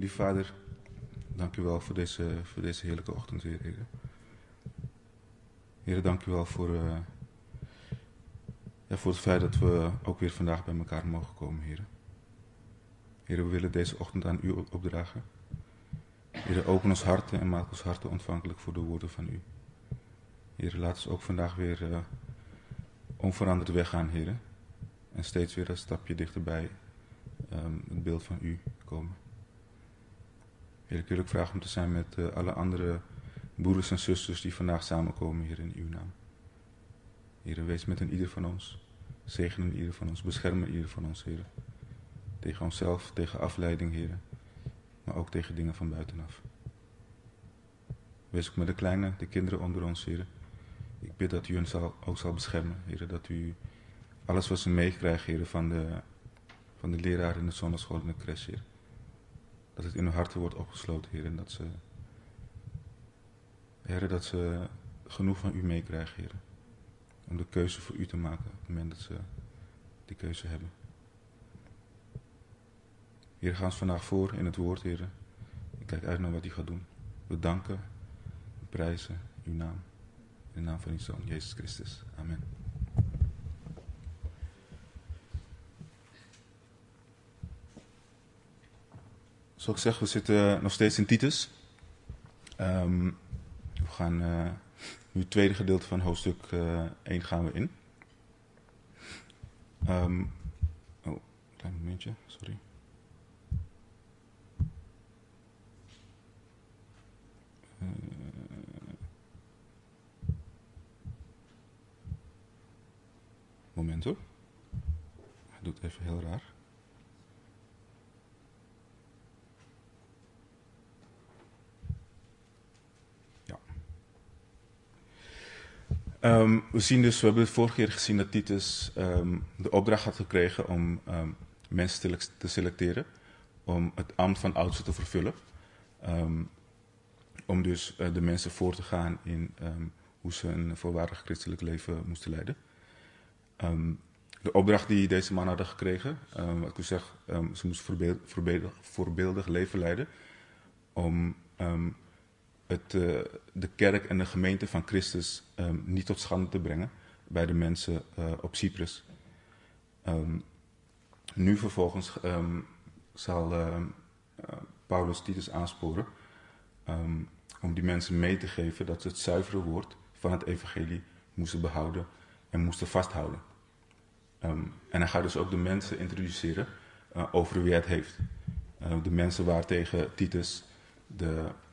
lief Vader, dank u wel voor deze, voor deze heerlijke ochtend weer. Heer, dank u wel voor, uh, ja, voor het feit dat we ook weer vandaag bij elkaar mogen komen, Heer. Heer, we willen deze ochtend aan u opdragen. Heer, open ons harten en maak ons harten ontvankelijk voor de woorden van u. Heer, laat ons ook vandaag weer uh, onveranderd weggaan, Heer. En steeds weer een stapje dichterbij um, het beeld van u komen. Ik wil ook vragen om te zijn met uh, alle andere broeders en zusters die vandaag samenkomen, Heer, in uw naam. Heer, wees met een ieder van ons. Zegenen ieder van ons. Beschermen ieder van ons, Heer. Tegen onszelf, tegen afleiding, Heer. Maar ook tegen dingen van buitenaf. Wees ook met de kleine, de kinderen onder ons, Heer. Ik bid dat u hen zal, ook zal beschermen, Heer. Dat u alles wat ze meekrijgen, Heer, van de, van de leraar in de zonneschool en de crash, Heer. Dat het in hun harten wordt opgesloten, Heer. En dat ze, Heer, dat ze genoeg van u meekrijgen, Heer. Om de keuze voor u te maken op het moment dat ze die keuze hebben. Heer, ga ons vandaag voor in het woord, Heer. Ik kijk uit naar wat u gaat doen. We danken, we prijzen uw naam. In de naam van uw Zoon, Jezus Christus. Amen. Ik zeg, we zitten nog steeds in Titus. Um, we gaan uh, nu het tweede gedeelte van hoofdstuk uh, 1 gaan we in. Um, oh, klein momentje, sorry. Moment hoor. Hij doet even heel raar. Um, we zien dus, we hebben vorige keer gezien dat Titus um, de opdracht had gekregen om um, mensen te selecteren. Om het ambt van oudste te vervullen. om dus uh, de mensen voor te gaan in hoe ze een volwaardig christelijk leven moesten leiden. de opdracht die deze man hadden gekregen, wat ik zeg, ze moesten voorbeeld, voorbeeldig, voorbeeldig leven leiden. Om het, uh, de kerk en de gemeente van Christus um, niet tot schande te brengen bij de mensen uh, op Cyprus. Um, nu vervolgens um, zal uh, Paulus Titus aansporen om die mensen mee te geven dat ze het zuivere woord van het evangelie moesten behouden en moesten vasthouden. en hij gaat dus ook de mensen introduceren over wie het heeft. de mensen waartegen Titus de Ehm,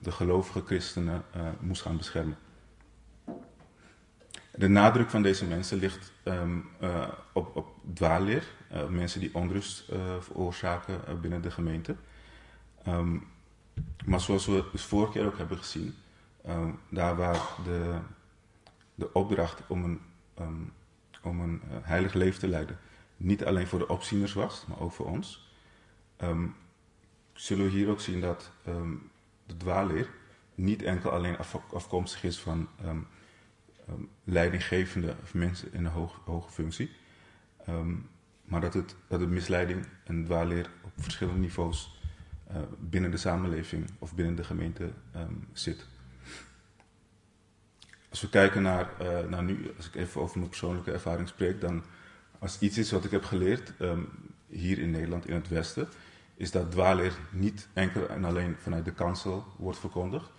de gelovige christenen uh, moest gaan beschermen. De nadruk van deze mensen ligt um, uh, op, op dwaalleer, uh, mensen die onrust veroorzaken binnen de gemeente. Um, maar zoals we dus vorige keer ook hebben gezien, daar waar de, de opdracht om een, om een heilig leven te leiden niet alleen voor de opzieners was, maar ook voor ons, zullen we hier ook zien dat de dwaalleer niet enkel alleen afkomstig is van um, um, leidinggevende of mensen in een hoog, hoge functie, um, maar dat het, dat het misleiding en dwaalleer op verschillende niveaus uh, binnen de samenleving of binnen de gemeente zit. Als we kijken naar, uh, naar nu, als ik even over mijn persoonlijke ervaring spreek, dan als iets is wat ik heb geleerd hier in Nederland, in het Westen, is dat dwaalleer niet enkel en alleen vanuit de kansel wordt verkondigd.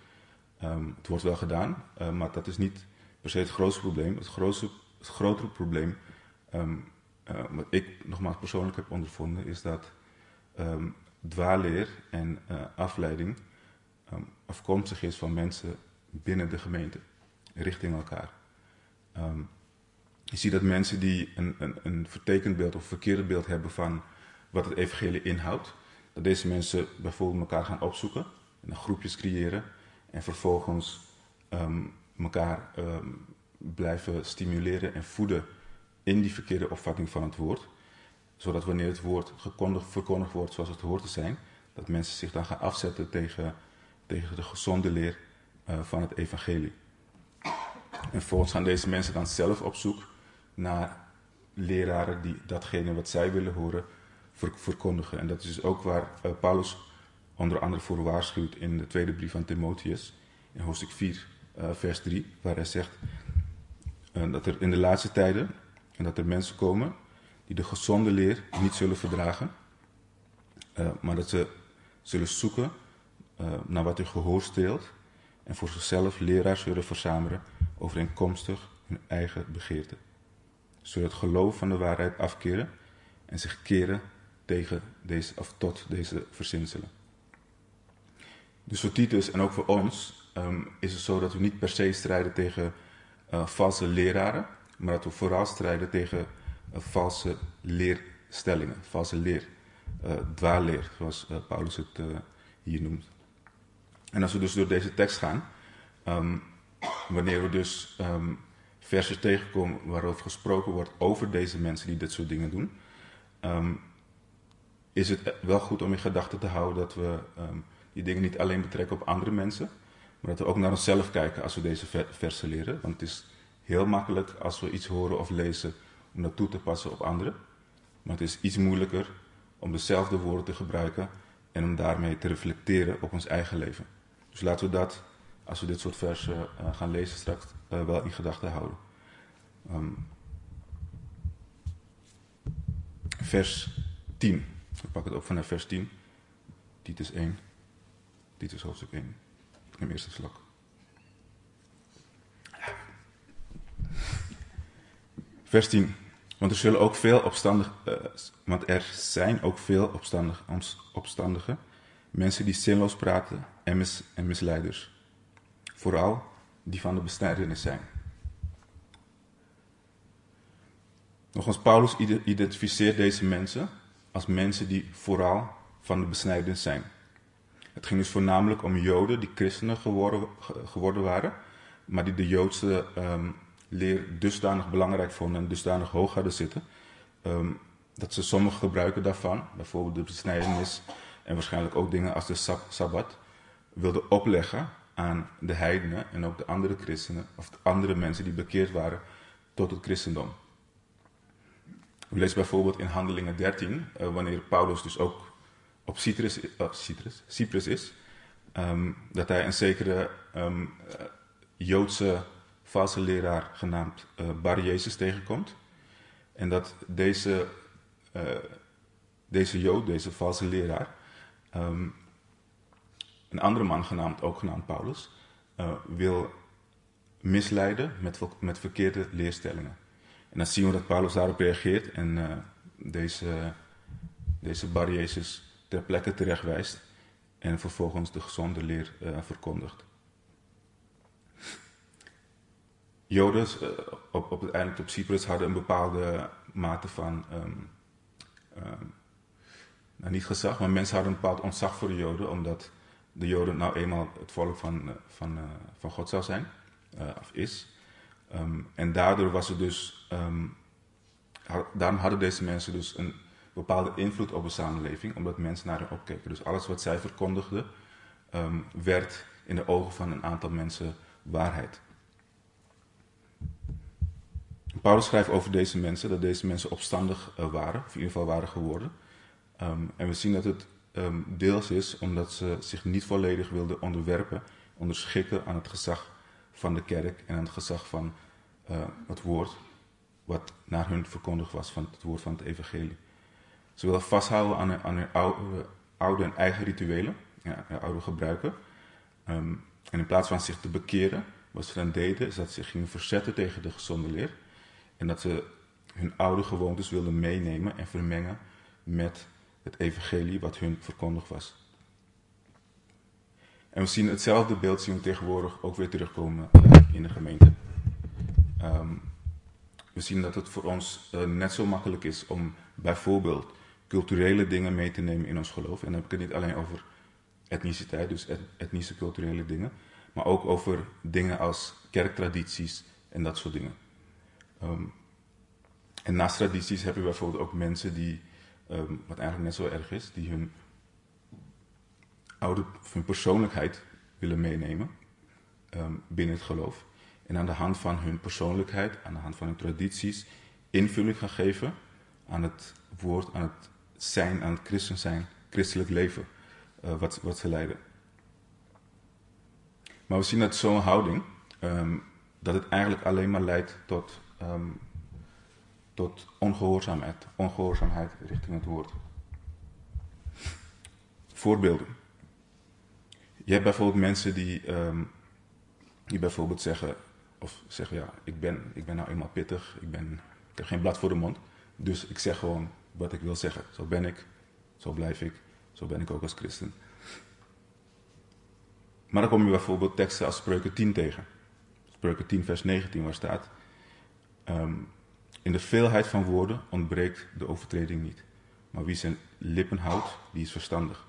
Um, het wordt wel gedaan, um, maar dat is niet per se het grootste probleem. Het, grootste, het grotere probleem, um, uh, wat ik nogmaals persoonlijk heb ondervonden, is dat dwaalleer en uh, afleiding afkomstig is van mensen binnen de gemeente, richting elkaar. je ziet dat mensen die een, een, een vertekend beeld of verkeerde beeld hebben van wat het evangelie inhoudt, dat deze mensen bijvoorbeeld elkaar gaan opzoeken, en groepjes creëren en vervolgens um, elkaar um, blijven stimuleren en voeden in die verkeerde opvatting van het woord. Zodat wanneer het woord gekondigd, verkondigd wordt zoals het hoort te zijn, dat mensen zich dan gaan afzetten tegen, tegen de gezonde leer uh, van het evangelie. En vervolgens gaan deze mensen dan zelf op zoek naar leraren die datgene wat zij willen horen verkondigen. En dat is ook waar uh, Paulus onder andere voor waarschuwt in de tweede brief van Timotheus, in hoofdstuk 4, uh, vers 3, waar hij zegt uh, dat er in de laatste tijden en dat er mensen komen die de gezonde leer niet zullen verdragen, maar dat ze zullen zoeken naar wat u gehoor steelt en voor zichzelf leraars zullen verzamelen overeenkomstig hun eigen begeerte. Zodat het geloof van de waarheid afkeren en zich keren tegen deze, of tot deze verzinselen. Dus voor Titus en ook voor ons um, is het zo dat we niet per se strijden tegen uh, valse leraren, maar dat we vooral strijden tegen uh, valse leerstellingen, valse leer, uh, dwaalleer, zoals Paulus het hier noemt. En als we dus door deze tekst gaan, um, wanneer we dus um, versen tegenkomen waarover gesproken wordt over deze mensen die dit soort dingen doen, is het wel goed om in gedachten te houden dat we die dingen niet alleen betrekken op andere mensen, maar dat we ook naar onszelf kijken als we deze versen leren. Want het is heel makkelijk als we iets horen of lezen om dat toe te passen op anderen. Maar het is iets moeilijker om dezelfde woorden te gebruiken en om daarmee te reflecteren op ons eigen leven. Dus laten we dat, als we dit soort versen uh, gaan lezen straks, uh, wel in gedachten houden. Um, vers 10. Ik pak het op vanaf vers 10. Titus 1. Titus hoofdstuk 1. Ik neem eerst een slok. Vers 10. Want er zullen ook veel opstandig, uh, want er zijn ook veel opstandig, opstandige mensen die zinloos praten en, mis, en misleiders. Vooral die van de besnijdenis zijn. Nogmaals, Paulus identificeert deze mensen als mensen die vooral van de besnijdenis zijn. Het ging dus voornamelijk om Joden die christenen geworden, geworden waren, maar die de Joodse um, leer dusdanig belangrijk vonden en dusdanig hoog hadden zitten, um, dat ze sommige gebruiken daarvan, bijvoorbeeld de besnijdenis en waarschijnlijk ook dingen als de sab Sabbat, wilden opleggen aan de heidenen en ook de andere christenen, of de andere mensen die bekeerd waren tot het christendom. We lezen bijvoorbeeld in Handelingen 13, uh, wanneer Paulus dus ook op Cyprus, uh, Cyprus, Cyprus is, um, dat hij een zekere um, Joodse valse leraar genaamd uh, Bar Jezus tegenkomt. En dat deze, deze Jood, deze valse leraar, um, een andere man genaamd, ook genaamd Paulus, wil misleiden met, met verkeerde leerstellingen. En dan zien we dat Paulus daarop reageert en deze, deze Bar Jezus ter plekke terechtwijst en vervolgens de gezonde leer uh, verkondigt. Joden uh, op, op het op Cyprus hadden een bepaalde mate van, um, um, nou niet gezag, maar mensen hadden een bepaald ontzag voor de Joden, omdat de Joden nou eenmaal het volk van, van, van God zou zijn, of is. Um, en daardoor was er dus, had, daarom hadden deze mensen dus een bepaalde invloed op de samenleving, omdat mensen naar hen opkeken. Dus alles wat zij verkondigden, um, werd in de ogen van een aantal mensen waarheid. Paulus schrijft over deze mensen dat deze mensen opstandig uh, waren, of in ieder geval waren geworden. En we zien dat het deels is omdat ze zich niet volledig wilden onderwerpen, onderschikken aan het gezag van de kerk en aan het gezag van uh, het woord, wat naar hun verkondigd was, van het woord van het evangelie. Ze wilden vasthouden aan hun, oude, en eigen rituelen, ja, oude gebruiken. Um, en in plaats van zich te bekeren, wat ze dan deden, is dat ze gingen verzetten tegen de gezonde leer. En dat ze hun oude gewoontes wilden meenemen en vermengen met het evangelie wat hun verkondigd was. En we zien hetzelfde beeld zien we tegenwoordig ook weer terugkomen in de gemeente. Um, we zien dat het voor ons uh, net zo makkelijk is om bijvoorbeeld culturele dingen mee te nemen in ons geloof. En dan heb ik het niet alleen over etniciteit, dus etnische culturele dingen, maar ook over dingen als kerktradities en dat soort dingen. Um, en naast tradities heb je bijvoorbeeld ook mensen die, um, wat eigenlijk net zo erg is, die hun oude hun persoonlijkheid willen meenemen um, binnen het geloof. En aan de hand van hun persoonlijkheid, aan de hand van hun tradities, invulling gaan geven aan het woord, aan het zijn, aan het christen zijn, christelijk leven. uh, wat, wat ze lijden. Maar we zien dat zo'n houding, ehm, dat het eigenlijk alleen maar leidt tot, um, tot ongehoorzaamheid, ongehoorzaamheid richting het woord. Voorbeelden. Je hebt bijvoorbeeld mensen die, um, die bijvoorbeeld zeggen, of zeggen ja, ik ben, ik ben nou eenmaal pittig, ik, ben, ik heb geen blad voor de mond, dus ik zeg gewoon wat ik wil zeggen. Zo ben ik, zo blijf ik, zo ben ik ook als christen. Maar dan kom je bijvoorbeeld teksten als Spreuken 10 tegen. Spreuken 10, vers 19, waar staat: um, In de veelheid van woorden ontbreekt de overtreding niet. Maar wie zijn lippen houdt, die is verstandig.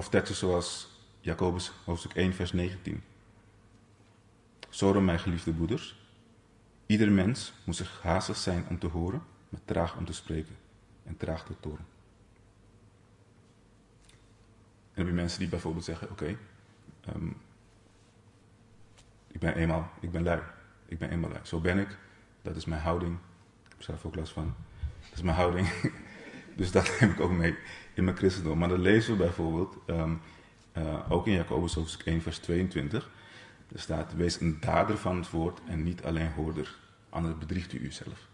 Of teksten zoals Jacobus hoofdstuk 1, vers 19. Zo mijn geliefde broeders. Ieder mens moet zich haastig zijn om te horen, maar traag om te spreken en traag te toren. En dan heb je mensen die bijvoorbeeld zeggen: Oké, ehm, ik ben eenmaal, ik ben lui. Ik ben eenmaal lui. Zo ben ik. Dat is mijn houding. Ik heb zelf ook last van. Dat is mijn houding. dus dat neem ik ook mee in mijn christendom. Maar dan lezen we bijvoorbeeld, ehm, eh, ook in Jacobus hoofdstuk 1, vers 22. Er staat: Wees een dader van het woord en niet alleen hoorder. Anders bedriegt u uzelf.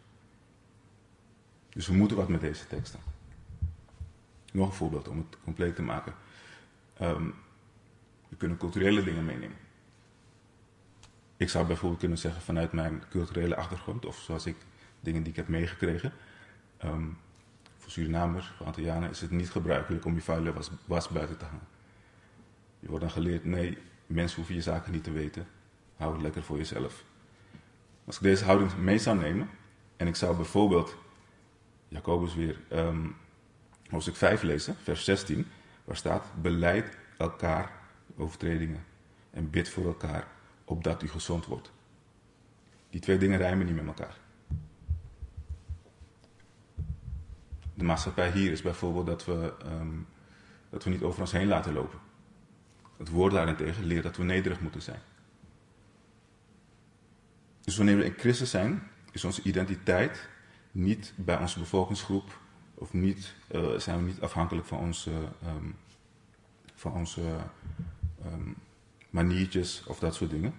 Dus we moeten wat met deze teksten. Nog een voorbeeld om het compleet te maken. Um, we kunnen culturele dingen meenemen. Ik zou bijvoorbeeld kunnen zeggen vanuit mijn culturele achtergrond, of zoals ik dingen die ik heb meegekregen. Um, voor Surinamers, voor Antillianen is het niet gebruikelijk om je vuile was, was buiten te hangen. Je wordt dan geleerd, nee, mensen hoeven je zaken niet te weten. Hou het lekker voor jezelf. Als ik deze houding mee zou nemen, en ik zou bijvoorbeeld Jacobus weer um, hoofdstuk 5 lezen, vers 16 waar staat: beleid elkaar overtredingen en bid voor elkaar, opdat u gezond wordt. Die twee dingen rijmen niet met elkaar. De maatschappij hier is bijvoorbeeld dat we, um, dat we niet over ons heen laten lopen. Het woord daarentegen leert dat we nederig moeten zijn. Dus wanneer we in Christus zijn, is onze identiteit niet bij onze bevolkingsgroep of niet, uh, zijn we niet afhankelijk van onze, um, van onze um, maniertjes of dat soort dingen.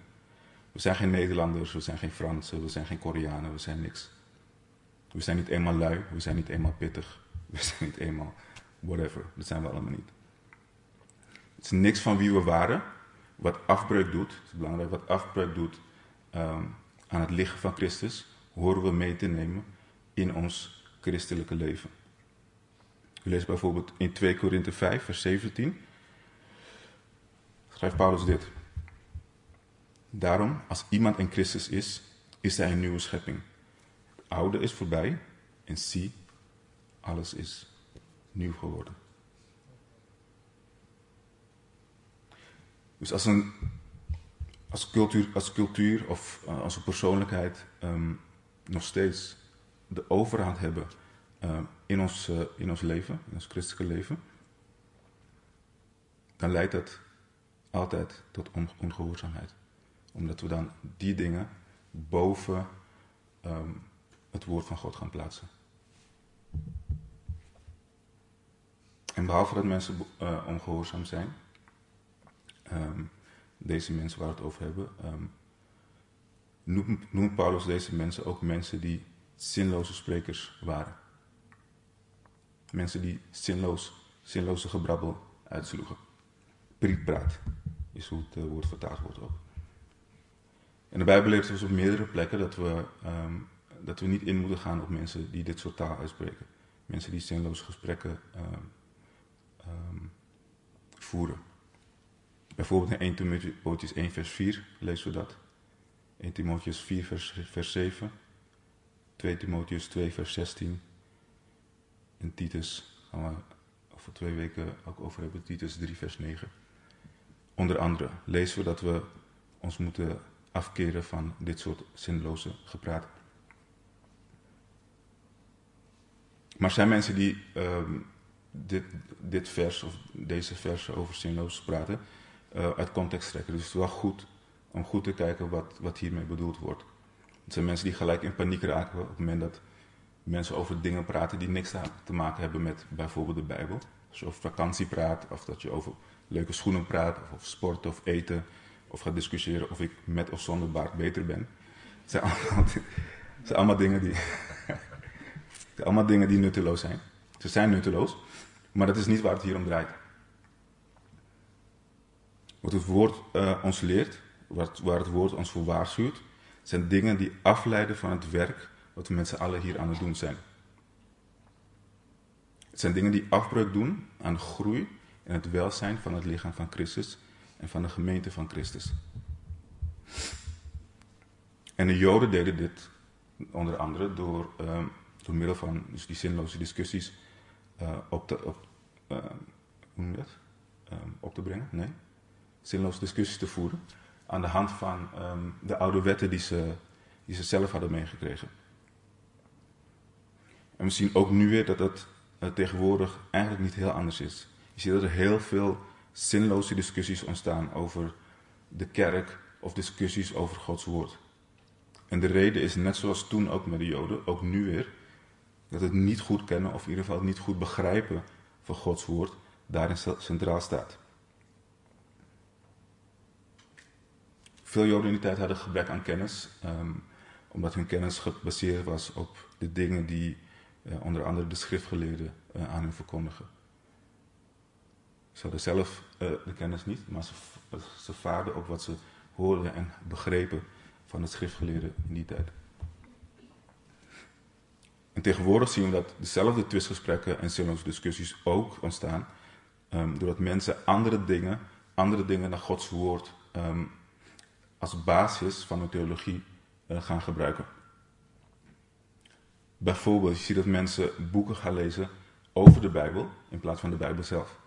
We zijn geen Nederlanders, we zijn geen Fransen, we zijn geen Koreanen, we zijn niks. We zijn niet eenmaal lui, we zijn niet eenmaal pittig, we zijn niet eenmaal whatever. Dat zijn we allemaal niet. Het is niks van wie we waren, wat afbreuk doet, het is belangrijk, wat afbreuk doet um, aan het lichaam van Christus, horen we mee te nemen in ons christelijke leven. We lezen bijvoorbeeld in 2 Korinthe 5, vers 17. Schrijft Paulus dit. Daarom, als iemand in Christus is, is hij een nieuwe schepping. Oude is voorbij en zie, alles is nieuw geworden. Dus als, een, als, cultuur, als cultuur of uh, als een persoonlijkheid um, nog steeds de overhand hebben uh, in, ons, uh, in ons leven, in ons christelijke leven, dan leidt dat altijd tot on ongehoorzaamheid. Omdat we dan die dingen boven um, het woord van God gaan plaatsen. En behalve dat mensen uh, ongehoorzaam zijn, um, deze mensen waar we het over hebben, um, noemt, Paulus deze mensen ook mensen die zinloze sprekers waren. Mensen die zinloos, zinloze gebrabbel uitsloegen. Prietpraat is hoe het uh, woord vertaald wordt ook. En de Bijbel leert ons op meerdere plekken dat we, um, dat we niet in moeten gaan op mensen die dit soort taal uitspreken. Mensen die zinloze gesprekken um, um, voeren. Bijvoorbeeld in 1 Timotheus 1 vers 4 lezen we dat. 1 Timotheus 4 vers, vers 7. 2 Timotheus 2 vers 16. En Titus gaan we over twee weken ook over hebben. Titus 3 vers 9. Onder andere lezen we dat we ons moeten afkeren van dit soort zinloze gepraat. Maar zijn mensen die um, dit, dit vers of deze versen over zinloos praten uh, uit context trekken. Dus het is wel goed om goed te kijken wat, wat hiermee bedoeld wordt. Het zijn mensen die gelijk in paniek raken op het moment dat mensen over dingen praten die niks te maken hebben met bijvoorbeeld de Bijbel. Als je over vakantie praat, of dat je over leuke schoenen praat, of sport of eten, of gaat discussiëren of ik met of zonder baard beter ben. Het het zijn allemaal dingen die. allemaal dingen die nutteloos zijn. Ze zijn nutteloos, maar dat is niet waar het hier om draait. Wat het woord uh, ons leert, waar het woord ons voor waarschuwt, zijn dingen die afleiden van het werk wat we met z'n allen hier aan het doen zijn. Het zijn dingen die afbreuk doen aan de groei en het welzijn van het lichaam van Christus en van de gemeente van Christus. En de Joden deden dit onder andere door, uh, door middel van dus die zinloze discussies uh, op, te, op, uh, hoe noem dat? Um, op te brengen. Nee? Zinloze discussies te voeren aan de hand van um, de oude wetten die ze, die ze zelf hadden meegekregen. En we zien ook nu weer dat het uh, tegenwoordig eigenlijk niet heel anders is. Je ziet dat er heel veel zinloze discussies ontstaan over de kerk of discussies over Gods woord. En de reden is net zoals toen ook met de Joden, ook nu weer, dat het niet goed kennen of in ieder geval niet goed begrijpen van Gods woord daarin centraal staat. Veel Joden in die tijd hadden gebrek aan kennis, um, omdat hun kennis gebaseerd was op de dingen die uh, onder andere de schriftgeleerden uh, aan hen verkondigen. Ze hadden zelf uh, de kennis niet, maar ze, ze vaarden op wat ze hoorden en begrepen van het schriftgeleerden in die tijd. En tegenwoordig zien we dat dezelfde twistgesprekken en zinloze discussies ook ontstaan, um, doordat mensen andere dingen, andere dingen naar Gods woord um, als basis van hun theologie uh, gaan gebruiken. Bijvoorbeeld, je ziet dat mensen boeken gaan lezen over de Bijbel in plaats van de Bijbel zelf.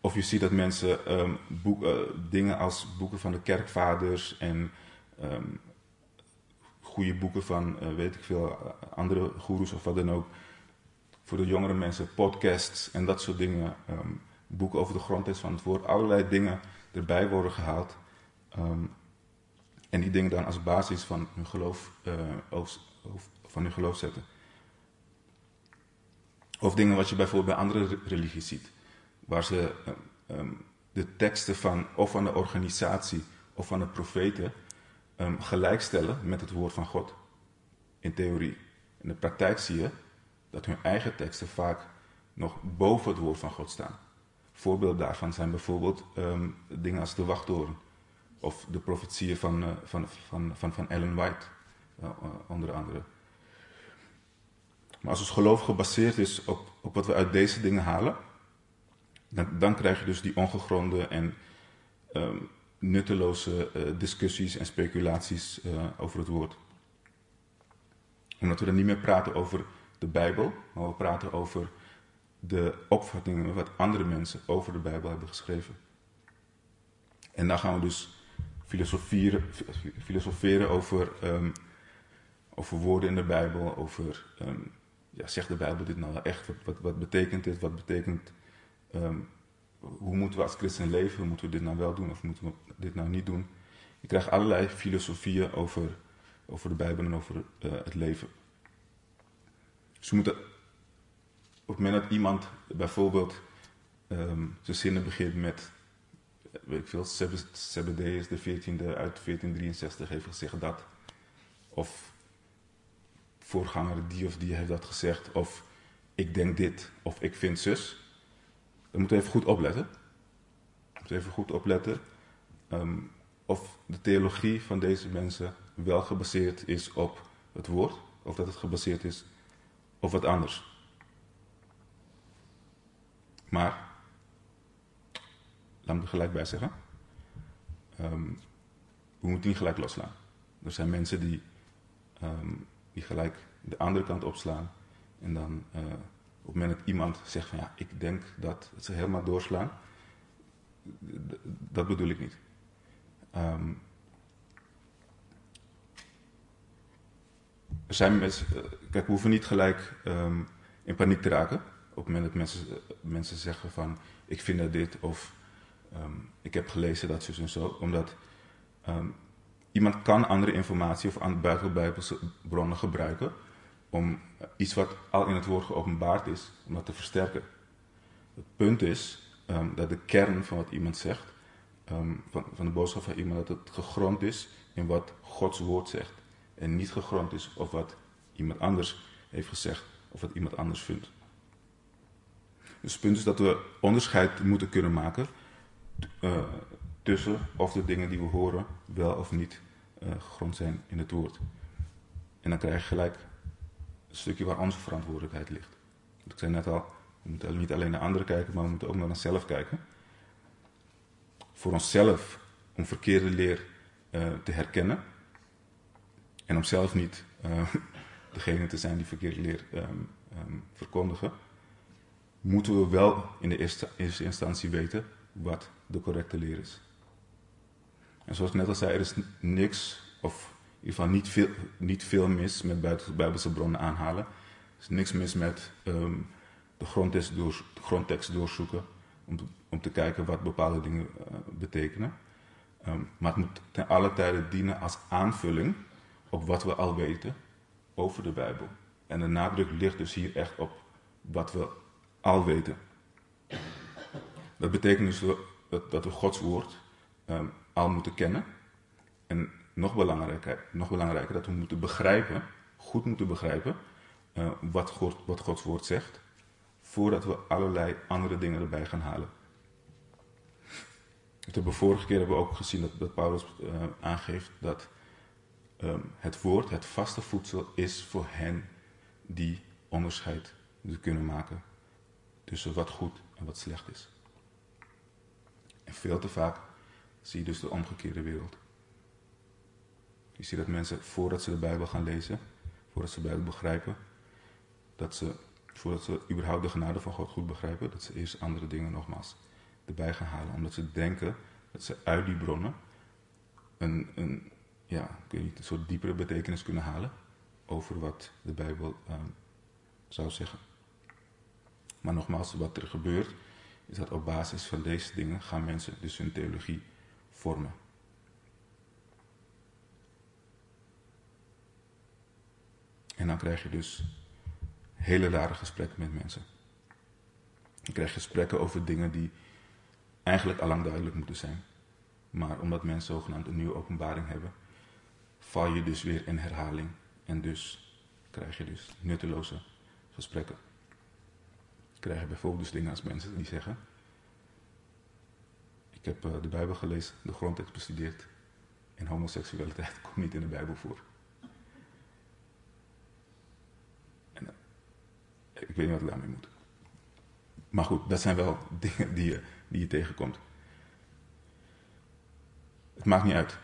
Of je ziet dat mensen boek, uh, dingen als boeken van de kerkvaders en goede boeken van, uh, weet ik veel, andere goeroes of wat dan ook. Voor de jongere mensen, podcasts en dat soort dingen. Um, boeken over de grondtekst van het woord. Allerlei dingen erbij worden gehaald. Um, en die dingen dan als basis van hun geloof, uh, of, van hun geloof zetten. Of dingen wat je bijvoorbeeld bij andere religies ziet. Waar ze um, de teksten van of van de organisatie of van de profeten um, gelijkstellen met het woord van God. In theorie. In de praktijk zie je dat hun eigen teksten vaak nog boven het woord van God staan. Voorbeelden daarvan zijn bijvoorbeeld um, dingen als de wachttoren. Of de profetieën van, uh, van, van, van, van Ellen White, uh, onder andere. Maar als ons geloof gebaseerd is op, op wat we uit deze dingen halen, dan, dan krijg je dus die ongegronde en um, nutteloze uh, discussies en speculaties uh, over het woord. Omdat we dan niet meer praten over de Bijbel, maar we praten over de opvattingen wat andere mensen over de Bijbel hebben geschreven. En dan gaan we dus filosoferen, filosoferen over, um, over woorden in de Bijbel, over, um, ja, zegt de Bijbel dit nou echt, wat, wat, wat betekent dit, wat betekent um, hoe moeten we als christen leven? Moeten we dit nou wel doen of moeten we dit nou niet doen? Je krijgt allerlei filosofieën over, over de Bijbel en over uh, het leven. We moeten, op het moment dat iemand bijvoorbeeld um, zijn zinnen begint met, weet ik veel, Zebedeus de 14e uit 1463 heeft gezegd dat, of voorganger die of die heeft dat gezegd, of ik denk dit, of ik vind zus we moeten even goed opletten. We moeten even goed opletten um, of de theologie van deze mensen wel gebaseerd is op het woord, of dat het gebaseerd is op wat anders. Maar, laat me er gelijk bij zeggen, um, we moeten niet gelijk loslaan. Er zijn mensen die, um, die gelijk de andere kant opslaan en dan op het moment dat iemand zegt van ja, ik denk dat ze helemaal doorslaan, dat bedoel ik niet. Um, er zijn mensen, eh, kijk, we hoeven niet gelijk um, in paniek te raken. Op het moment dat mensen, mensen zeggen van ik vind dat dit of um, ik heb gelezen dat zo en zo. Omdat iemand kan andere informatie of aan buitenbijbelse bronnen gebruiken om iets wat al in het woord geopenbaard is, om dat te versterken. Het punt is ehm, dat de kern van wat iemand zegt, ehm, van, van de boodschap van iemand, dat het gegrond is in wat Gods woord zegt. En niet gegrond is op wat iemand anders heeft gezegd of wat iemand anders vindt. Dus het punt is dat we onderscheid moeten kunnen maken uh, tussen of de dingen die we horen wel of niet uh, gegrond zijn in het woord. En dan krijg je gelijk stukje waar onze verantwoordelijkheid ligt. Want ik zei net al, we moeten niet alleen naar anderen kijken, maar we moeten ook naar onszelf kijken. Voor onszelf om verkeerde leer uh, te herkennen. En om zelf niet uh, degene te zijn die verkeerde leer um, verkondigen. Moeten we wel in de eerste, eerste instantie weten wat de correcte leer is. En zoals ik net al zei, er is niks, of ieder geval niet veel, niet veel mis met Bijbelse bronnen aanhalen. Er is niks mis met um, de, grondtekst door, grondtekst doorzoeken om te, om te kijken wat bepaalde dingen uh, betekenen. Um, maar het moet ten alle tijde dienen als aanvulling op wat we al weten over de Bijbel. En de nadruk ligt dus hier echt op wat we al weten. Dat betekent dus dat, we Gods woord um, al moeten kennen. En nog belangrijker, nog belangrijker, dat we moeten begrijpen, goed moeten begrijpen, uh, wat, God, wat Gods woord zegt, voordat we allerlei andere dingen erbij gaan halen. De vorige keer hebben we ook gezien dat, dat Paulus uh, aangeeft dat um, het woord, het vaste voedsel, is voor hen die onderscheid kunnen maken tussen wat goed en wat slecht is. En veel te vaak zie je dus de omgekeerde wereld. Je ziet dat mensen, voordat ze de Bijbel gaan lezen, voordat ze de Bijbel begrijpen, dat ze, voordat ze überhaupt de genade van God goed begrijpen, dat ze eerst andere dingen nogmaals erbij gaan halen. Omdat ze denken dat ze uit die bronnen een, een, ja, ik weet niet, een soort diepere betekenis kunnen halen over wat de Bijbel uh, zou zeggen. Maar nogmaals, wat er gebeurt, is dat op basis van deze dingen gaan mensen dus hun theologie vormen. En dan krijg je dus hele rare gesprekken met mensen. Je krijgt gesprekken over dingen die eigenlijk allang duidelijk moeten zijn. Maar omdat mensen zogenaamd een nieuwe openbaring hebben, val je dus weer in herhaling. En dus krijg je dus nutteloze gesprekken. Je krijgt bijvoorbeeld dus dingen als mensen die zeggen... Ik heb uh, de Bijbel gelezen, de grondtekst bestudeerd. En homoseksualiteit komt niet in de Bijbel voor. En, uh, ik weet niet wat ik daarmee moet. Maar goed, dat zijn wel dingen die je, die je tegenkomt. Het maakt niet uit.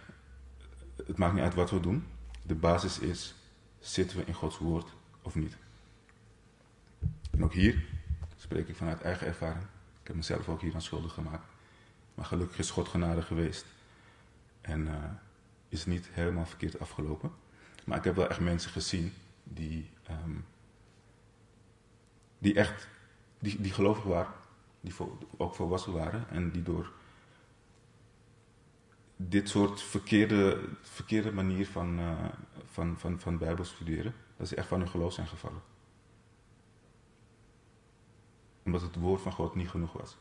Het maakt niet uit wat we doen. De basis is, zitten we in Gods woord of niet? En ook hier spreek ik vanuit eigen ervaring. Ik heb mezelf ook hier aan schuldig gemaakt. Maar gelukkig is God genade geweest. En uh, is niet helemaal verkeerd afgelopen. Maar ik heb wel echt mensen gezien die, um, die echt, die, die gelovig waren. Die ook volwassen waren. En die door dit soort verkeerde, verkeerde manier van, uh, van, van, van Bijbel studeren, dat ze echt van hun geloof zijn gevallen. Omdat het woord van God niet genoeg was.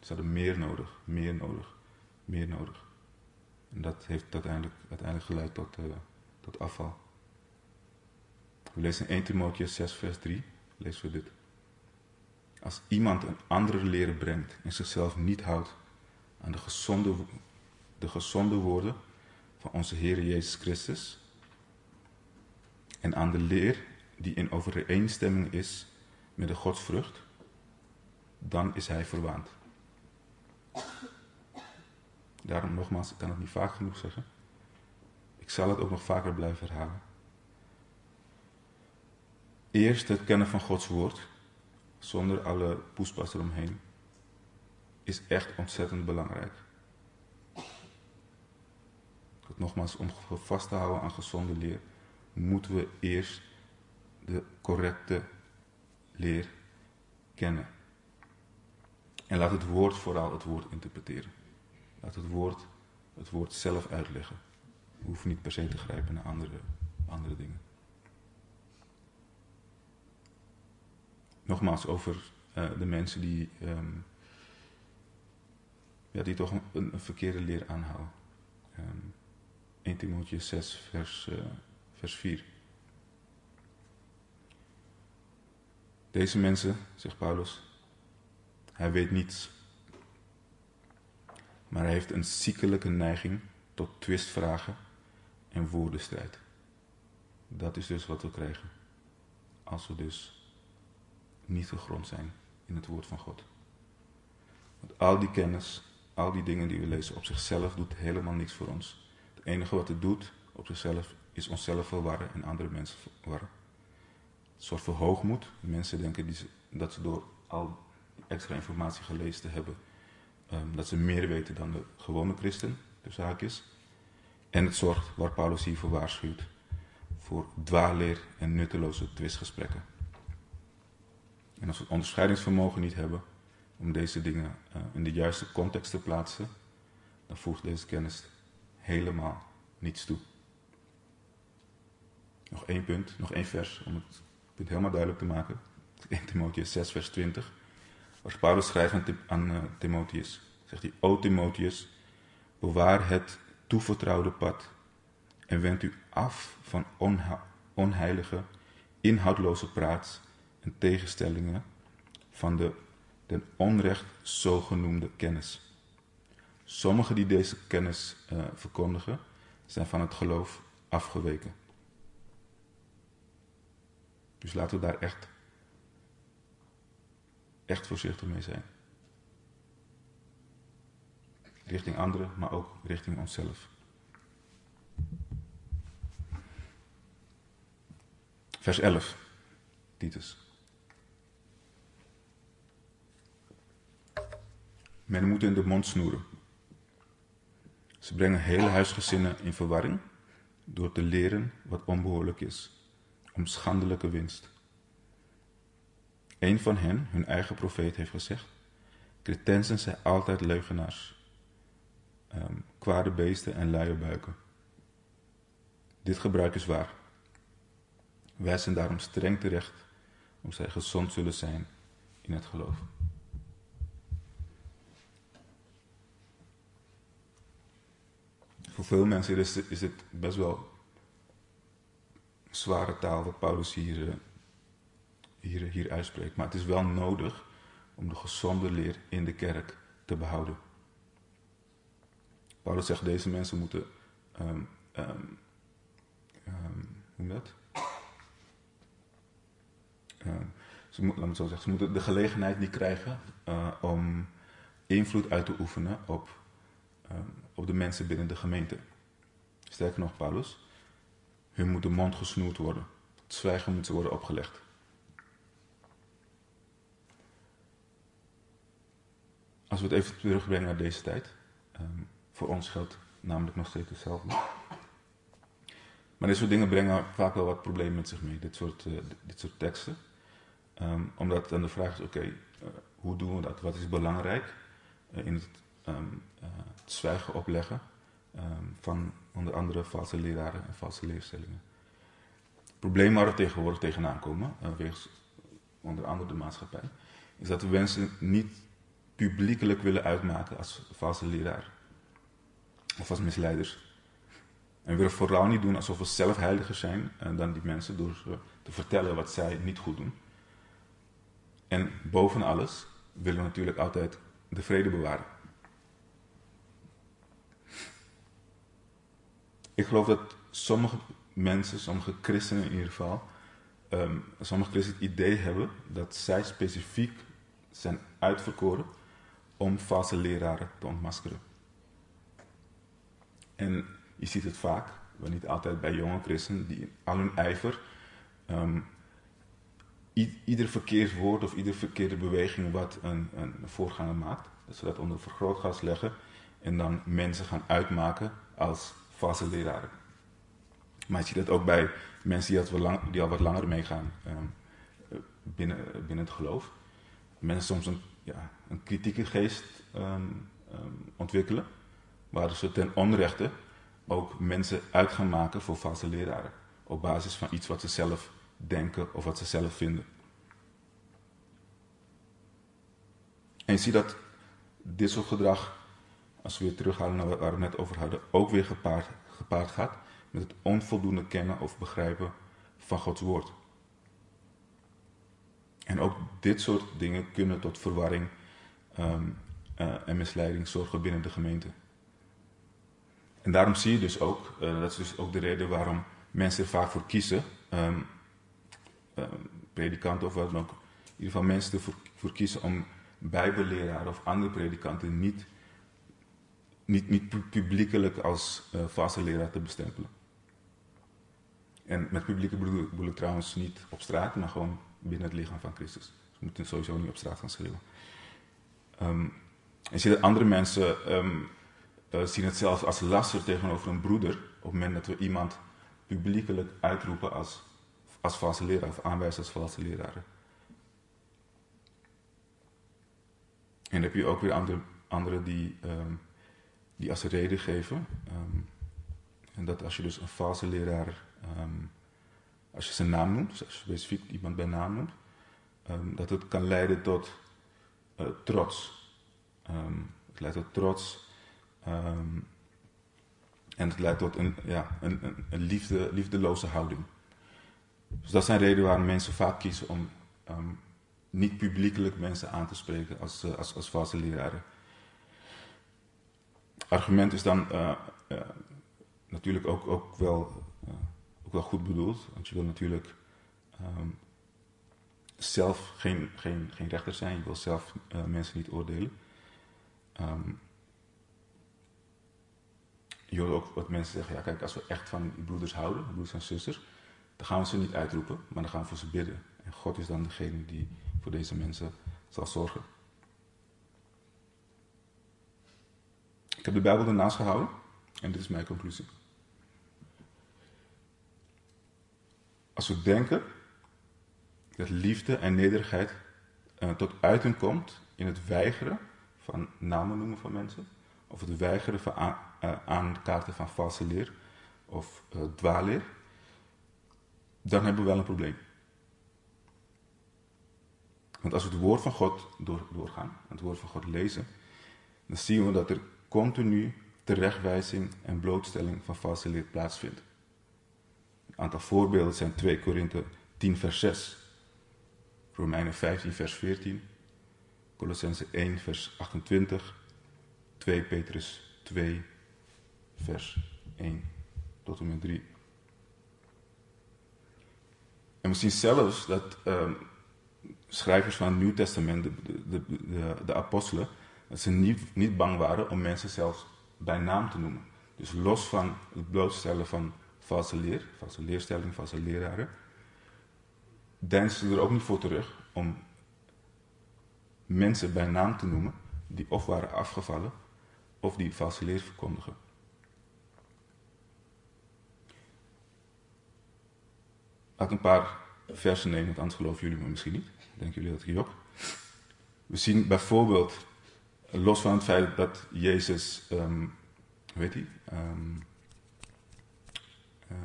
Ze hadden meer nodig, meer nodig, meer nodig. En dat heeft uiteindelijk, uiteindelijk geleid tot, uh, tot afval. We lezen in 1 Timotheus 6 vers 3, lezen we dit. Als iemand een andere leren brengt en zichzelf niet houdt aan de gezonde, de gezonde woorden van onze Heer Jezus Christus en aan de leer die in overeenstemming is met de godsvrucht, dan is hij verwaand. Daarom nogmaals, ik kan het niet vaak genoeg zeggen. Ik zal het ook nog vaker blijven herhalen. Eerst het kennen van Gods woord, zonder alle poespas eromheen, is echt ontzettend belangrijk. Nogmaals, om vast te houden aan gezonde leer, moeten we eerst de correcte leer kennen. En laat het woord vooral het woord interpreteren. Laat het woord het woord zelf uitleggen. We hoeven niet per se te grijpen naar andere, dingen. Nogmaals, over eh, de mensen die, ehm, ja, die toch een, verkeerde leer aanhouden. Um, 1 Timotheus 6, vers, uh, vers 4. Deze mensen, zegt Paulus, hij weet niets. Maar hij heeft een ziekelijke neiging tot twistvragen en woordenstrijd. Dat is dus wat we krijgen. Als we dus niet gegrond zijn in het woord van God. Want al die kennis, al die dingen die we lezen op zichzelf doet helemaal niks voor ons. Het enige wat het doet op zichzelf is onszelf verwarren en andere mensen verwarren. Een soort van hoogmoed. Mensen denken die dat ze door al extra informatie gelezen te hebben, um, dat ze meer weten dan de gewone christen, dus haakjes. En het zorgt, waar Paulus hier voor waarschuwt, voor dwaalleer en nutteloze twistgesprekken. En als we het onderscheidingsvermogen niet hebben om deze dingen uh, in de juiste context te plaatsen, dan voegt deze kennis helemaal niets toe. Nog één punt, nog één vers om het punt helemaal duidelijk te maken. 1 Timotheus 6, vers 20. Als Paulus schrijft aan, aan uh, Timotheus, zegt hij: O Timotheus, bewaar het toevertrouwde pad en wend u af van onheilige, inhoudloze praat en tegenstellingen van de ten onrecht zogenoemde kennis. Sommigen die deze kennis uh, verkondigen, zijn van het geloof afgeweken. Dus laten we daar echt, echt voorzichtig mee zijn. Richting anderen, maar ook richting onszelf. Vers 11, Titus. Men moet in de mond snoeren. Ze brengen hele huisgezinnen in verwarring door te leren wat onbehoorlijk is, om schandelijke winst. Een van hen, hun eigen profeet, heeft gezegd: Cretensen zijn altijd leugenaars, um, kwade beesten en luie buiken. Dit gebruik is waar. Wij zijn daarom streng terecht, om zij gezond zullen zijn in het geloof. Voor veel mensen is is het best wel zware taal wat Paulus hier, eh, hier, hier uitspreekt. Maar het is wel nodig om de gezonde leer in de kerk te behouden. Paulus zegt deze mensen moeten, um, um, um, hoe dat? ze, moet, laat me zo zeggen, ze moeten de gelegenheid niet krijgen uh, om invloed uit te oefenen op, op de mensen binnen de gemeente. Sterker nog, Paulus, hun moet de mond gesnoerd worden. Het zwijgen moet ze worden opgelegd. Als we het even terugbrengen naar deze tijd, um, voor ons geldt namelijk nog steeds hetzelfde. Maar dit soort dingen brengen vaak wel wat problemen met zich mee, dit soort, uh, dit soort teksten. Um, omdat dan de vraag is, oké, uh, hoe doen we dat? Wat is belangrijk uh, in het, het, zwijgen opleggen van onder andere valse leraren en valse leerstellingen? Het probleem waar we tegenwoordig tegenaan komen, wegens onder andere de maatschappij, is dat we mensen niet publiekelijk willen uitmaken als valse leraar of als misleiders. En we willen vooral niet doen alsof we zelf heiliger zijn dan die mensen door te vertellen wat zij niet goed doen. En boven alles willen we natuurlijk altijd de vrede bewaren. Ik geloof dat sommige mensen, sommige christenen in ieder geval, um, sommige christenen het idee hebben dat zij specifiek zijn uitverkoren om valse leraren te ontmaskeren. En je ziet het vaak, maar niet altijd bij jonge christenen, die al hun ijver um, ieder verkeerd woord of ieder verkeerde beweging wat een, een voorganger maakt, dat ze dat onder vergrootglas leggen en dan mensen gaan uitmaken als valse leraren. Maar je ziet dat ook bij mensen die, lang, die al wat langer meegaan um, binnen, binnen het geloof. Mensen soms een, ja, een kritieke geest um, ontwikkelen waar ze ten onrechte ook mensen uit gaan maken voor valse leraren. Op basis van iets wat ze zelf denken of wat ze zelf vinden. En je ziet dat dit soort gedrag, als we weer terughalen naar waar we net over hadden, ook weer gepaard, gepaard gaat met het onvoldoende kennen of begrijpen van Gods woord. En ook dit soort dingen kunnen tot verwarring ehm, eh, en misleiding zorgen binnen de gemeente. En daarom zie je dus ook, uh, dat is dus ook de reden waarom mensen er vaak voor kiezen, um, predikanten of wat dan ook, in ieder geval mensen ervoor voor kiezen om bijbelleraren of andere predikanten niet, niet, publiekelijk als uh, valse leraar te bestempelen. En met publieke bedoel, ik trouwens niet op straat, maar gewoon binnen het lichaam van Christus. Dus we moeten sowieso niet op straat gaan schreeuwen. Um, en zie andere mensen um, uh, zien het zelfs als laster tegenover een broeder op het moment dat we iemand publiekelijk uitroepen als, als valse leraar of aanwijzen als valse leraren. En dan heb je ook weer andere, anderen die, um, die als reden geven. Um, en dat als je dus een valse leraar, um, als je zijn naam noemt, dus als je specifiek iemand bij naam noemt, dat het kan leiden tot uh, trots. het leidt tot trots. en het leidt tot een, ja, een, een, liefde, liefdeloze houding. Dus dat zijn redenen waarom mensen vaak kiezen om niet publiekelijk mensen aan te spreken als, uh, als, als valse leraren. Argument is dan uh, uh, natuurlijk ook, ook, wel, ook wel goed bedoeld, want je wil natuurlijk um, zelf geen, geen, geen rechter zijn, je wil zelf mensen niet oordelen. Um, je hoort ook wat mensen zeggen, ja kijk, als we echt van broeders houden, broeders en zusters, dan gaan we ze niet uitroepen, maar dan gaan we voor ze bidden. En God is dan degene die voor deze mensen zal zorgen. Ik heb de Bijbel ernaast gehouden en dit is mijn conclusie. Als we denken dat liefde en nederigheid uh, tot uiting komt in het weigeren van namen noemen van mensen, of het weigeren van aan, uh, aankaarten van valse leer of uh, dwaalleer, dan hebben we wel een probleem. Want als we het woord van God door, doorgaan, het woord van God lezen, dan zien we dat er continu terechtwijzing en blootstelling van valse leer plaatsvindt. Een aantal voorbeelden zijn 2 Korinthe 10 vers 6, Romeinen 15 vers 14, Colossense 1 vers 28, 2 Petrus 2 vers 1 tot en met 3. En we zien zelfs dat um, schrijvers van het Nieuw Testament, de, de, de, de, apostelen, dat ze niet, bang waren om mensen zelfs bij naam te noemen. Dus los van het blootstellen van valse leer, valse leerstelling, valse leraren, deinzen ze er ook niet voor terug om mensen bij naam te noemen die of waren afgevallen of die valse leer verkondigen. Laat een paar versen nemen, want anders geloven jullie me misschien niet. Denken jullie dat ik ook? We zien bijvoorbeeld, los van het feit dat Jezus, um, weet hij, um, uh,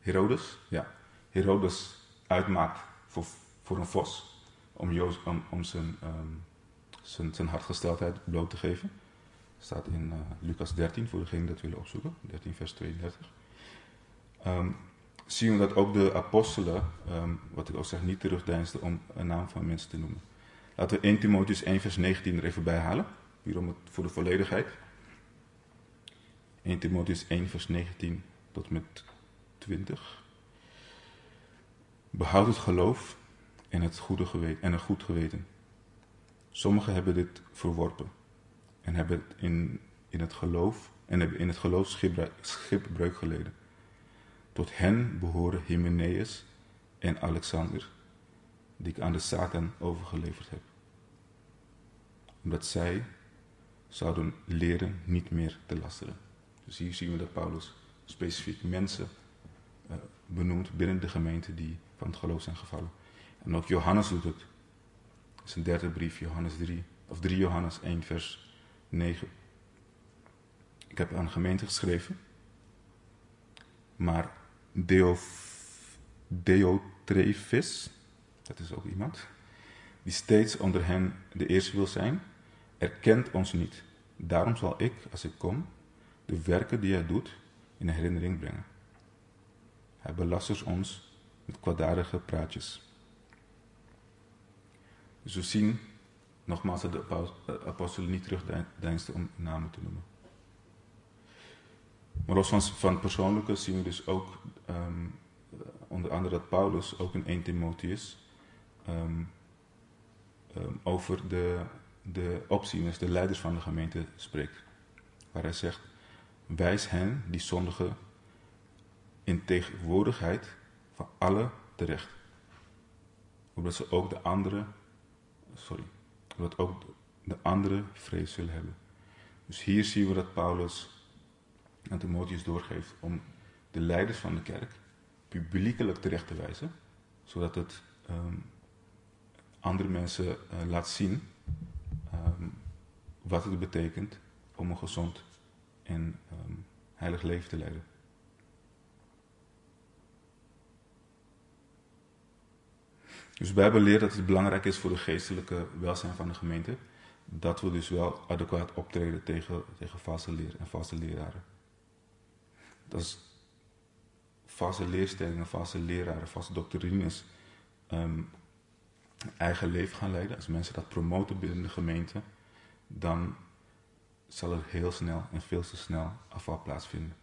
Herodes, ja, Herodes uitmaakt voor, voor een vos om, Joost, om, om zijn, um, zijn, zijn hartgesteldheid bloot te geven. staat in uh, Lucas 13, voor degenen dat willen opzoeken, 13 vers 32. Um, zien we dat ook de apostelen, wat ik ook zeg, niet terugdeinsden om een naam van mensen te noemen. Laten we 1 Timotheus 1 vers 19 er even bij halen, hierom het, voor de volledigheid. 1 Timotheus 1 vers 19 tot met 20. Behoud het geloof en het, goede geweten, en een goed geweten. Sommigen hebben dit verworpen en hebben het in, in het geloof en hebben in het geloof schipbreuk geleden. Tot hen behoren Hymenaeus en Alexander, die ik aan de Satan overgeleverd heb. Omdat zij zouden leren niet meer te lasteren. Dus hier zien we dat Paulus specifiek mensen uh, benoemt binnen de gemeente die van het geloof zijn gevallen. En ook Johannes doet het. Een derde brief, Johannes 3, of 3 Johannes 1, vers 9. Ik heb aan de gemeente geschreven, maar Deo, dat is ook iemand, die steeds onder hen de eerste wil zijn, erkent ons niet. Daarom zal ik, als ik kom, de werken die hij doet in herinnering brengen. Hij belastert ons met kwaadaardige praatjes. Dus we zien nogmaals dat de apostelen niet terugdeinsten om namen te noemen. Maar los van, van persoonlijke zien we dus ook ehm, onder andere dat Paulus ook in 1 Timotheus um, over de, de opzieners, de leiders van de gemeente spreekt. Waar hij zegt, wijs hen die zondigen in tegenwoordigheid van alle terecht. Opdat ze ook de andere, sorry, opdat ook de andere vrees zullen hebben. Dus hier zien we dat Paulus aan Timotheus doorgeeft om de leiders van de kerk publiekelijk terecht te wijzen, zodat het ehm, andere mensen uh, laat zien um, wat het betekent om een gezond en um, heilig leven te leiden. Dus de Bijbel leert dat het belangrijk is voor de geestelijke welzijn van de gemeente, dat we dus wel adequaat optreden tegen, tegen valse leer en valse leraren. Dat is valse leerstellingen, valse leraren, valse doctrines um, eigen leven gaan leiden. Als mensen dat promoten binnen de gemeente, dan zal er heel snel en veel te snel afval plaatsvinden.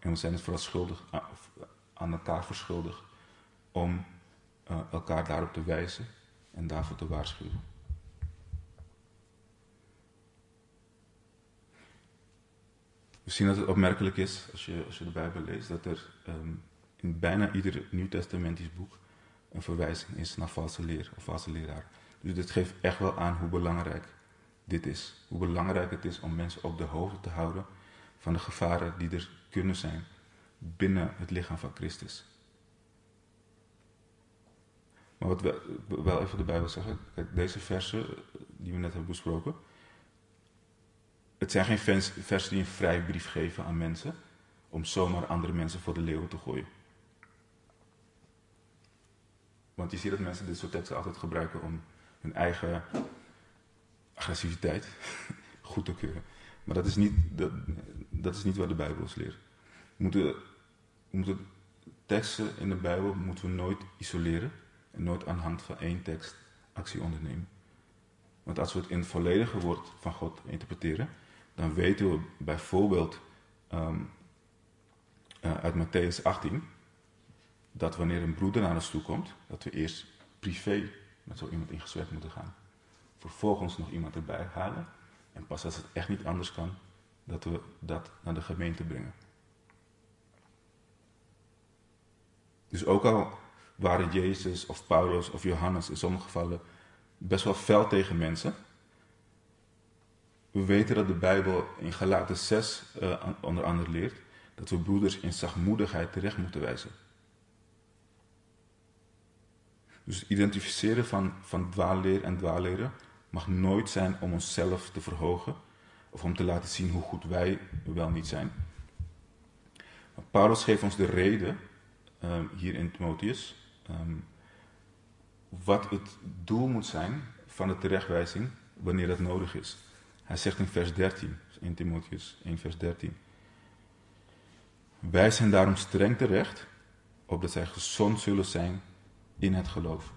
En we zijn het vooral schuldig, aan elkaar verschuldigd om uh, elkaar daarop te wijzen en daarvoor te waarschuwen. We zien dat het opmerkelijk is, als je, als je de Bijbel leest, dat er um, in bijna ieder Nieuw-Testamentisch boek een verwijzing is naar valse leer of valse leraar. Dus dit geeft echt wel aan hoe belangrijk dit is. Hoe belangrijk het is om mensen op de hoogte te houden van de gevaren die er kunnen zijn binnen het lichaam van Christus. Maar wat we wel even de Bijbel zeggen, kijk, deze versen die we net hebben besproken, het zijn geen versen die een vrijbrief geven aan mensen om zomaar andere mensen voor de leeuwen te gooien. Want je ziet dat mensen dit soort teksten altijd gebruiken om hun eigen agressiviteit goed te keuren. Maar dat is niet, dat, dat is niet wat de Bijbel ons leert. We moeten, moeten teksten in de Bijbel moeten we nooit isoleren en nooit aan de hand van één tekst actie ondernemen. Want als we het in het volledige woord van God interpreteren, dan weten we bijvoorbeeld um, uh, uit Matthäus 18 dat wanneer een broeder naar ons toe komt, dat we eerst privé met zo iemand in gesprek moeten gaan. Vervolgens nog iemand erbij halen en pas als het echt niet anders kan, dat we dat naar de gemeente brengen. Dus ook al waren Jezus of Paulus of Johannes in sommige gevallen best wel fel tegen mensen, we weten dat de Bijbel in Galaten 6 uh, onder andere leert dat we broeders in zachtmoedigheid terecht moeten wijzen. Dus identificeren van, van dwaalleer en dwaalleren mag nooit zijn om onszelf te verhogen of om te laten zien hoe goed wij wel niet zijn. Paulus geeft ons de reden, um, hier in Timotheus, um, wat het doel moet zijn van de terechtwijzing wanneer dat nodig is. Hij zegt in vers 13, in Timotheus 1 vers 13. Wij zijn daarom streng terecht, opdat zij gezond zullen zijn in het geloof.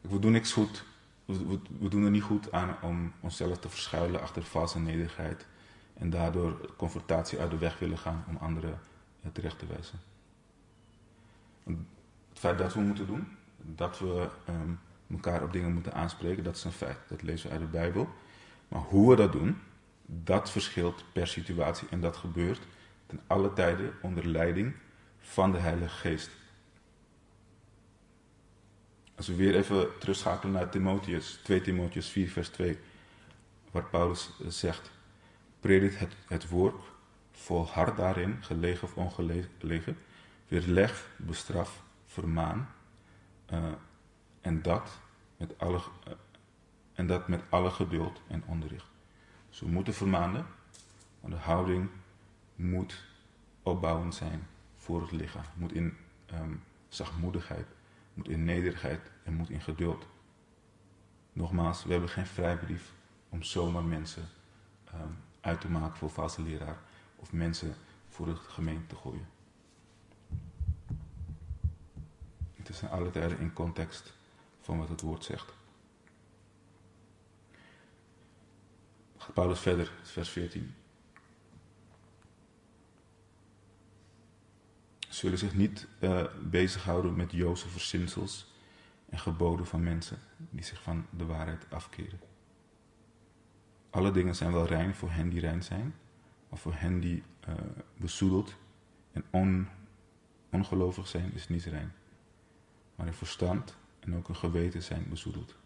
We doen niks goed, we, doen er niet goed aan om onszelf te verschuilen achter valse nederigheid en daardoor confrontatie uit de weg willen gaan om anderen terecht te wijzen. Het feit dat we moeten doen, dat we um, elkaar op dingen moeten aanspreken, dat is een feit. Dat lezen we uit de Bijbel. Maar hoe we dat doen, dat verschilt per situatie en dat gebeurt ten alle tijden onder leiding van de Heilige Geest. Als we weer even terugschakelen naar Timotheus, 2 Timotheus 4 vers 2, waar Paulus zegt, predikt het, het woord, volhard daarin, gelegen of ongelegen, weerleg, bestraf, vermaan, uh, en dat met alle, uh, en dat met alle geduld en onderricht. Dus we moeten vermanen, maar de houding moet opbouwend zijn voor het lichaam. Moet in um, zachtmoedigheid, moet in nederigheid en moet in geduld. Nogmaals, we hebben geen vrijbrief om zomaar mensen um, uit te maken voor valse leraar of mensen voor de gemeente te gooien. Het is in alle tijden in context van wat het woord zegt. Gaat Paulus verder, vers 14. Zullen zich niet uh, bezighouden met Joodse verzinsels en geboden van mensen die zich van de waarheid afkeren. Alle dingen zijn wel rein voor hen die rein zijn, maar voor hen die uh, bezoedeld en on, ongelovig zijn is niet rein. Maar hun verstand en ook hun geweten zijn bezoedeld.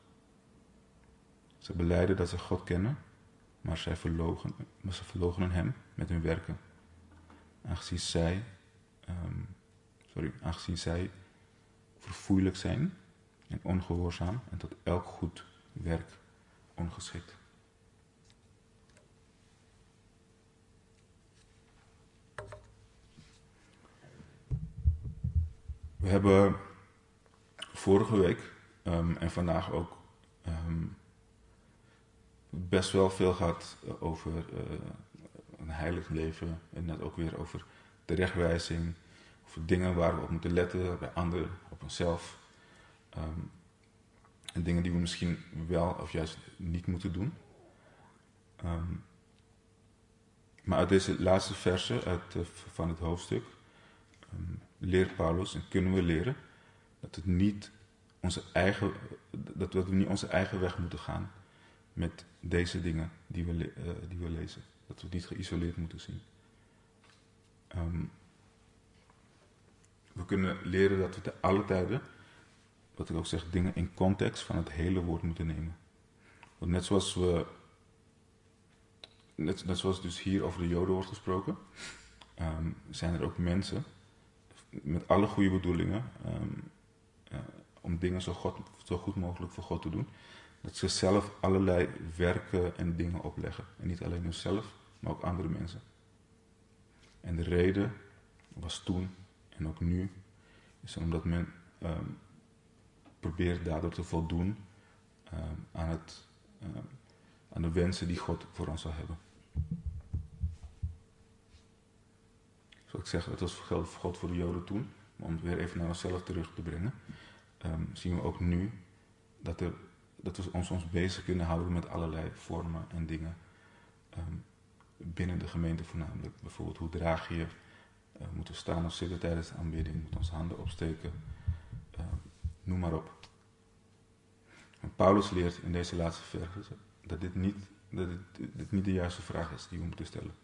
Ze beleiden dat ze God kennen, maar zij verlogen, maar ze verloochenen hem met hun werken. Aangezien zij, um, sorry, aangezien zij verfoeilijk zijn en ongehoorzaam en tot elk goed werk ongeschikt. We hebben vorige week um, en vandaag ook um, best wel veel gehad over uh, een heilig leven en net ook weer over terechtwijzing, over dingen waar we op moeten letten bij anderen, op onszelf. Um, en dingen die we misschien wel of juist niet moeten doen. maar uit deze laatste versen uit, uh, van het hoofdstuk leert Paulus en kunnen we leren dat, het niet onze eigen, dat we niet onze eigen weg moeten gaan met deze dingen die we, uh, die we lezen. Dat we het niet geïsoleerd moeten zien. Um, we kunnen leren dat we te alle tijden, wat ik ook zeg, dingen in context van het hele woord moeten nemen. Want net zoals we, net, net zoals dus hier over de Joden wordt gesproken, um, zijn er ook mensen met alle goede bedoelingen, uh, om dingen zo, zo, goed mogelijk voor God te doen, dat ze zelf allerlei werken en dingen opleggen. En niet alleen hunzelf, maar ook andere mensen. De reden was toen en ook nu, is omdat men um, probeert daardoor te voldoen um, aan, het, aan de wensen die God voor ons zal hebben. Zoals ik zeg, het was geld voor God voor de Joden toen. Maar om het weer even naar onszelf terug te brengen, zien we ook nu dat, dat we ons, ons bezig kunnen houden met allerlei vormen en dingen. Binnen de gemeente voornamelijk. Bijvoorbeeld hoe draag je, uh, moeten we staan of zitten tijdens de aanbidding, moeten onze handen opsteken, uh, noem maar op. Paulus leert in deze laatste versen dat dit niet, dat dit, niet de juiste vraag is die we moeten stellen.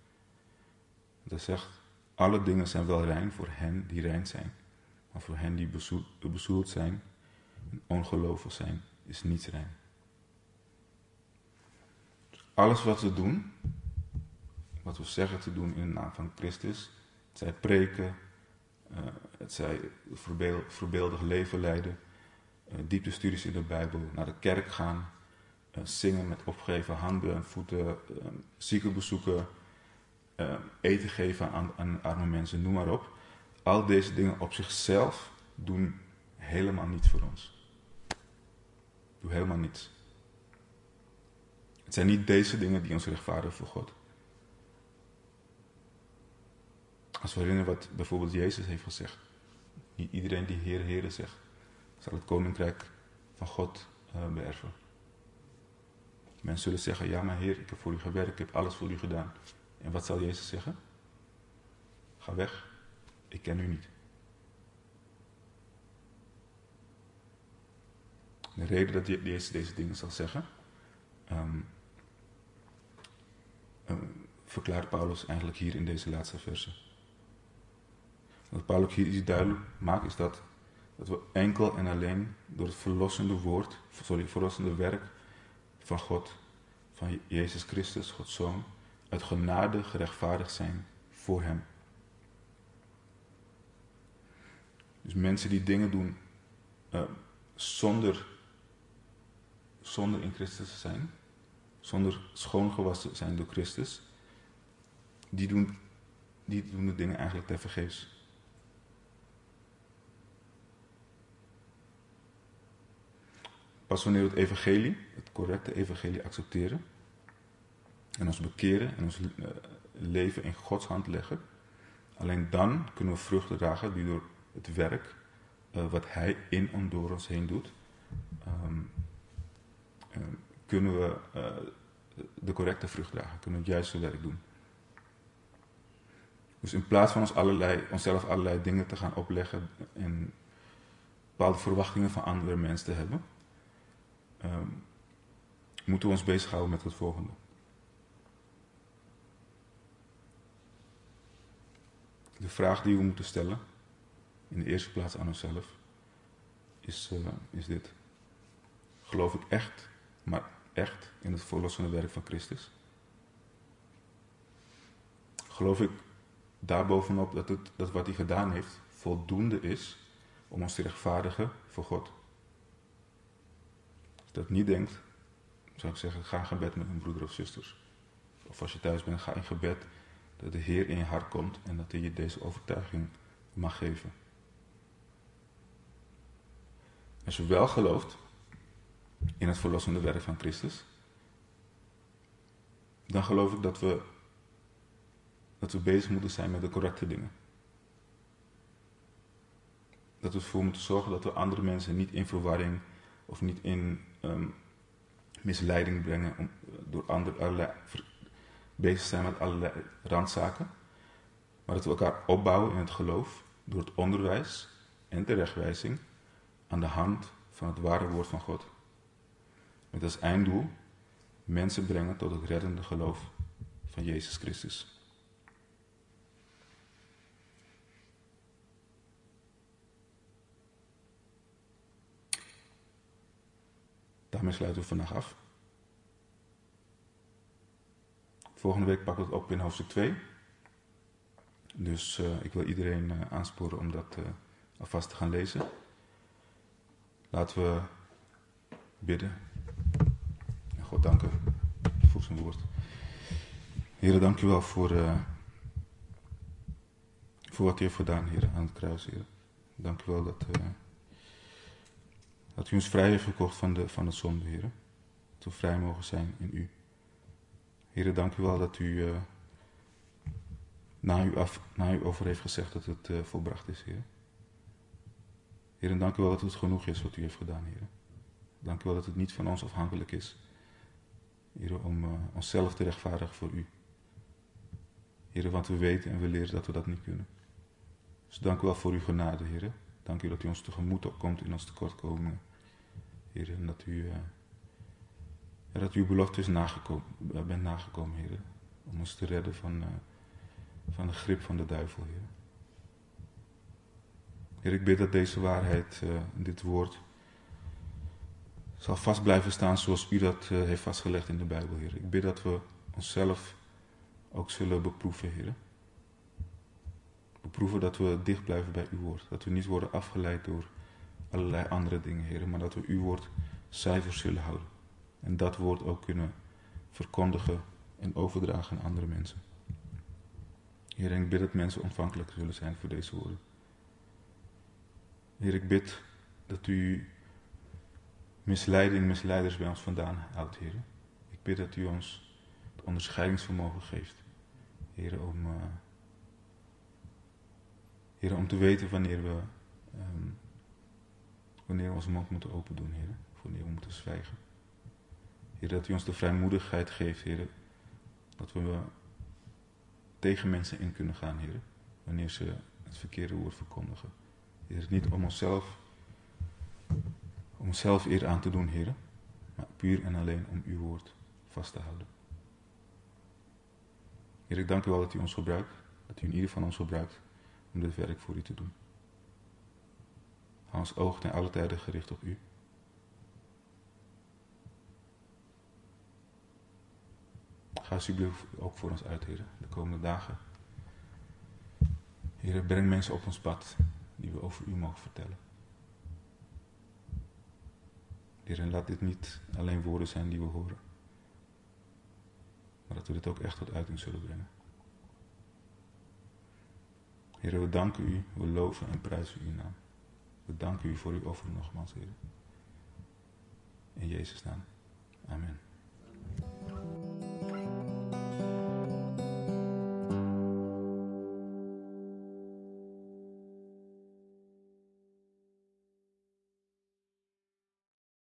Dat zegt, alle dingen zijn wel rein voor hen die rein zijn. Maar voor hen die bezoeld zijn en ongelovig zijn, is niets rein. Alles wat we doen, wat we zeggen te doen in de naam van Christus, het zij preken, uh, het zij voorbeeldig leven leiden, uh, dieptestudies in de Bijbel, naar de kerk gaan, uh, zingen met opgeheven handen en voeten, zieken bezoeken, eten geven aan, aan arme mensen, noem maar op. Al deze dingen op zichzelf doen helemaal niets voor ons. Doen helemaal niets. Het zijn niet deze dingen die ons rechtvaardigen voor God. Als we herinneren wat bijvoorbeeld Jezus heeft gezegd. Niet iedereen die Heer, Heer zegt, zal het koninkrijk van God uh, beërven. Mensen zullen zeggen, ja maar Heer, ik heb voor u gewerkt, ik heb alles voor u gedaan. En wat zal Jezus zeggen? Ga weg, ik ken u niet. De reden dat Jezus deze dingen zal zeggen, um, um, verklaart Paulus eigenlijk hier in deze laatste verse. Wat Paulus hier duidelijk maakt, is dat, dat we enkel en alleen door het verlossende woord, sorry, verlossende werk van God, van Jezus Christus, Gods Zoon, uit genade gerechtvaardigd zijn voor Hem. Dus mensen die dingen doen uh, zonder, zonder in Christus te zijn, zonder schoongewassen zijn door Christus, die doen, die doen de dingen eigenlijk te vergeefs. Pas wanneer we het evangelie, het correcte evangelie accepteren en ons bekeren en ons eh, leven in Gods hand leggen, alleen dan kunnen we vruchten dragen die door het werk uh, wat Hij in en door ons heen doet, um, um, kunnen we uh, de correcte vrucht dragen, kunnen we het juiste werk doen. Dus in plaats van ons allerlei, onszelf allerlei dingen te gaan opleggen en bepaalde verwachtingen van andere mensen te hebben, um, moeten we ons bezighouden met het volgende. De vraag die we moeten stellen, in de eerste plaats aan onszelf, is, uh, is dit. Geloof ik echt, maar echt in het verlossende werk van Christus? Geloof ik daarbovenop dat, het, dat wat hij gedaan heeft voldoende is om ons te rechtvaardigen voor God? Dat niet denkt, zou ik zeggen, ga in gebed met een broeder of zusters. Of als je thuis bent, ga in gebed dat de Heer in je hart komt en dat hij je deze overtuiging mag geven. Als je wel gelooft in het verlossende werk van Christus, dan geloof ik dat we, dat we bezig moeten zijn met de correcte dingen. Dat we ervoor moeten zorgen dat we andere mensen niet in verwarring of niet in um, misleiding brengen om, door andere, allerlei, bezig zijn met allerlei randzaken. Maar dat we elkaar opbouwen in het geloof door het onderwijs en terechtwijzing aan de hand van het ware woord van God. Met als einddoel mensen brengen tot het reddende geloof van Jezus Christus. Daarmee sluiten we vandaag af. Volgende week pakken we het op in hoofdstuk 2. Dus uh, ik wil iedereen uh, aansporen om dat uh, alvast te gaan lezen. Laten we bidden. En God danken voor zijn woord. Heren, dank u wel voor, voor wat u heeft gedaan, Heer, aan het kruis. Dank u wel dat, dat u ons vrij heeft gekocht van de, van de zonde, Heer. Dat we vrij mogen zijn in u. Heren, dank u wel dat u uh, na, u af, na u over heeft gezegd dat het uh, volbracht is, Heer. Heren, dank u wel dat het genoeg is wat u heeft gedaan, Heer. Dank u wel dat het niet van ons afhankelijk is, Heer, om uh, onszelf te rechtvaardigen voor u. Heer, want we weten en we leren dat we dat niet kunnen. Dus dank u wel voor uw genade, Heer. Dank u dat u ons tegemoet komt in ons tekortkomingen. Heer, en dat u en dat uw belofte is nagekomen, eh, bent nagekomen, Heer. Om ons te redden van, uh, van de grip van de duivel, Heer. Heer, ik bid dat deze waarheid, dit woord, zal vast blijven staan zoals u dat heeft vastgelegd in de Bijbel, Heer. Ik bid dat we onszelf ook zullen beproeven, Heer. Beproeven dat we dicht blijven bij uw woord. Dat we niet worden afgeleid door allerlei andere dingen, Heer. Maar dat we uw woord cijfers zullen houden. En dat woord ook kunnen verkondigen en overdragen aan andere mensen. Heer, ik bid dat mensen ontvankelijk zullen zijn voor deze woorden. Heer, ik bid dat u misleiding, misleiders bij ons vandaan houdt, Heer. Ik bid dat u ons het onderscheidingsvermogen geeft. Heer, om, uh, Heer, om te weten wanneer we, um, wanneer we onze mond moeten open doen, Heer. Wanneer we moeten zwijgen. Heer, dat u ons de vrijmoedigheid geeft, Heer. Dat we tegen mensen in kunnen gaan, Heer. Wanneer ze het verkeerde woord verkondigen. Heer, niet om onszelf, om onszelf eer aan te doen, Heer. Maar puur en alleen om uw woord vast te houden. Heer, ik dank u wel dat u ons gebruikt. Dat u in ieder van ons gebruikt om dit werk voor u te doen. Hou ons oog ten alle tijden gericht op u. Ga alsjeblieft ook voor ons uit, Heer, de komende dagen. Heer, breng mensen op ons pad die we over u mogen vertellen. Heer, en laat dit niet alleen woorden zijn die we horen, maar dat we dit ook echt tot uiting zullen brengen. Heer, we danken u, we loven en prijzen uw naam. We danken u voor uw offer nogmaals, Heer. In Jezus' naam. Amen.